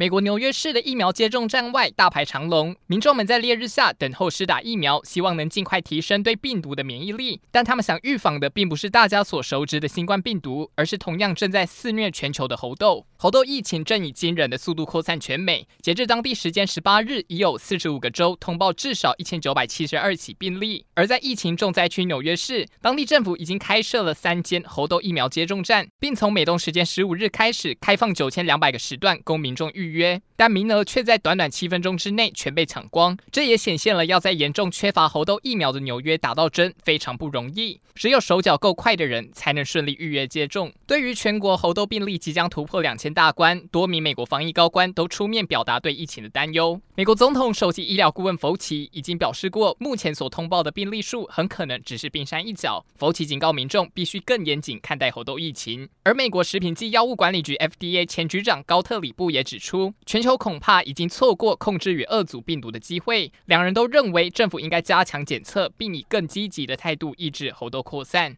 美国纽约市的疫苗接种站外大排长龙，民众们在烈日下等候施打疫苗，希望能尽快提升对病毒的免疫力。但他们想预防的并不是大家所熟知的新冠病毒，而是同样正在肆虐全球的猴痘。猴痘疫情正以惊人的速度扩散全美，截至当地时间十八日，已有四十五个州通报至少一千九百七十二起病例。而在疫情重灾区纽约市，当地政府已经开设了三间猴痘疫苗接种站，并从美东时间十五日开始开放九千两百个时段供民众预预约，但名额却在短短七分钟之内全被抢光。这也显现了要在严重缺乏猴痘疫苗的纽约打到针非常不容易，只有手脚够快的人才能顺利预约接种。对于全国猴痘病例即将突破两千。大关，多名美国防疫高官都出面表达对疫情的担忧。美国总统首席医疗顾问福奇已经表示过，目前所通报的病例数很可能只是冰山一角。福奇警告民众必须更严谨看待猴痘疫情。而美国食品及药物管理局 FDA 前局长高特里布也指出，全球恐怕已经错过控制与二组病毒的机会。两人都认为政府应该加强检测，并以更积极的态度抑制猴痘扩散。